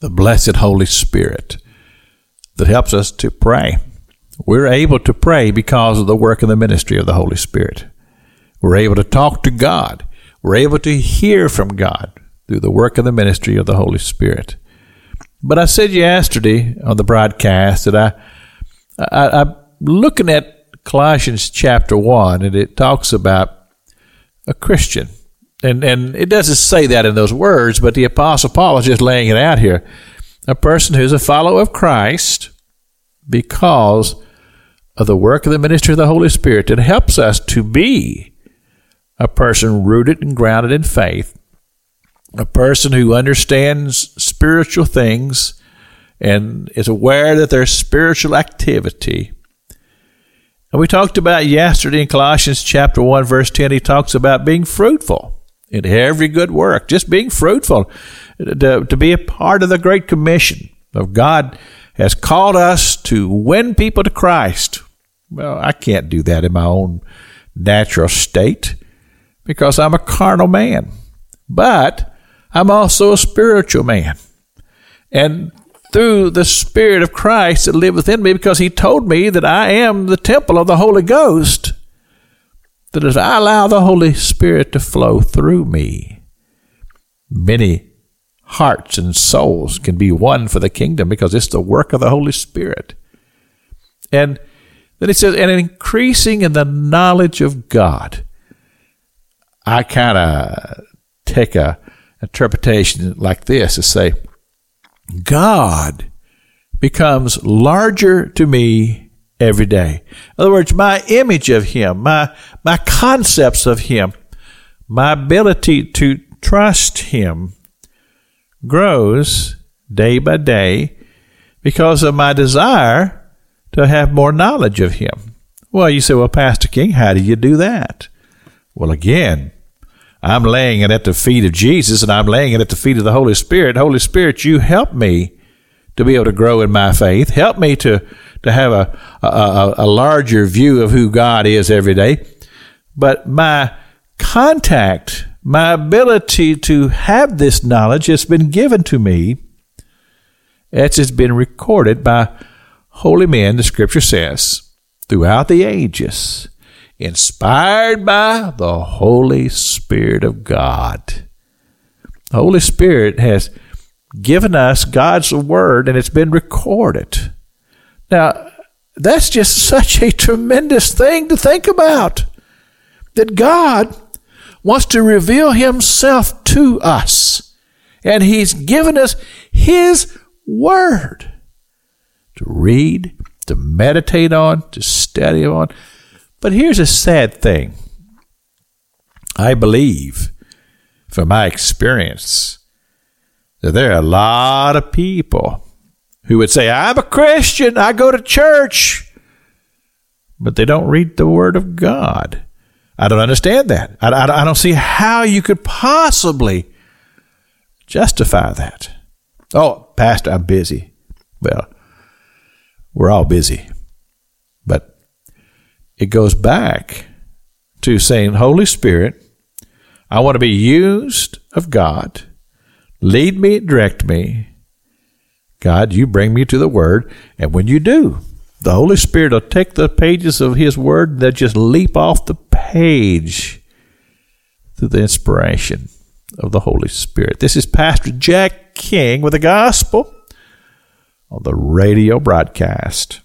the blessed Holy Spirit that helps us to pray. We're able to pray because of the work and the ministry of the Holy Spirit. We're able to talk to God. We're able to hear from God through the work and the ministry of the Holy Spirit. But I said yesterday on the broadcast that I, I, I'm looking at Colossians chapter 1, and it talks about a Christian. And, and it doesn't say that in those words, but the Apostle Paul is just laying it out here. A person who's a follower of Christ because of the work of the ministry of the Holy Spirit that helps us to be a person rooted and grounded in faith, a person who understands spiritual things and is aware that there's spiritual activity. And we talked about yesterday in Colossians chapter 1 verse 10 he talks about being fruitful in every good work, just being fruitful to, to be a part of the great commission of God has called us to win people to Christ. Well, I can't do that in my own natural state because I'm a carnal man. But I'm also a spiritual man. And through the Spirit of Christ that lives within me, because He told me that I am the temple of the Holy Ghost, that as I allow the Holy Spirit to flow through me, many hearts and souls can be won for the kingdom because it's the work of the Holy Spirit. And then it says, and increasing in the knowledge of God. I kind of take a interpretation like this to say, God becomes larger to me every day. In other words, my image of Him, my, my concepts of Him, my ability to trust Him grows day by day because of my desire to have more knowledge of Him. Well, you say, well, Pastor King, how do you do that? Well, again, I'm laying it at the feet of Jesus and I'm laying it at the feet of the Holy Spirit. Holy Spirit, you help me to be able to grow in my faith. Help me to, to have a, a, a larger view of who God is every day. But my contact my ability to have this knowledge has been given to me it's been recorded by holy men, the scripture says, throughout the ages, inspired by the Holy Spirit of God. The Holy Spirit has given us God's word and it's been recorded. Now, that's just such a tremendous thing to think about. That God wants to reveal himself to us. And he's given us his word to read, to meditate on, to study on. But here's a sad thing. I believe, from my experience, that there are a lot of people who would say, I'm a Christian, I go to church, but they don't read the Word of God. I don't understand that. I, I, I don't see how you could possibly justify that. Oh, Pastor, I'm busy. Well, we're all busy. But it goes back to saying, Holy Spirit, I want to be used of God. Lead me, direct me. God, you bring me to the Word. And when you do, the Holy Spirit will take the pages of His Word that just leap off the page through the inspiration of the Holy Spirit. This is Pastor Jack King with the gospel on the radio broadcast.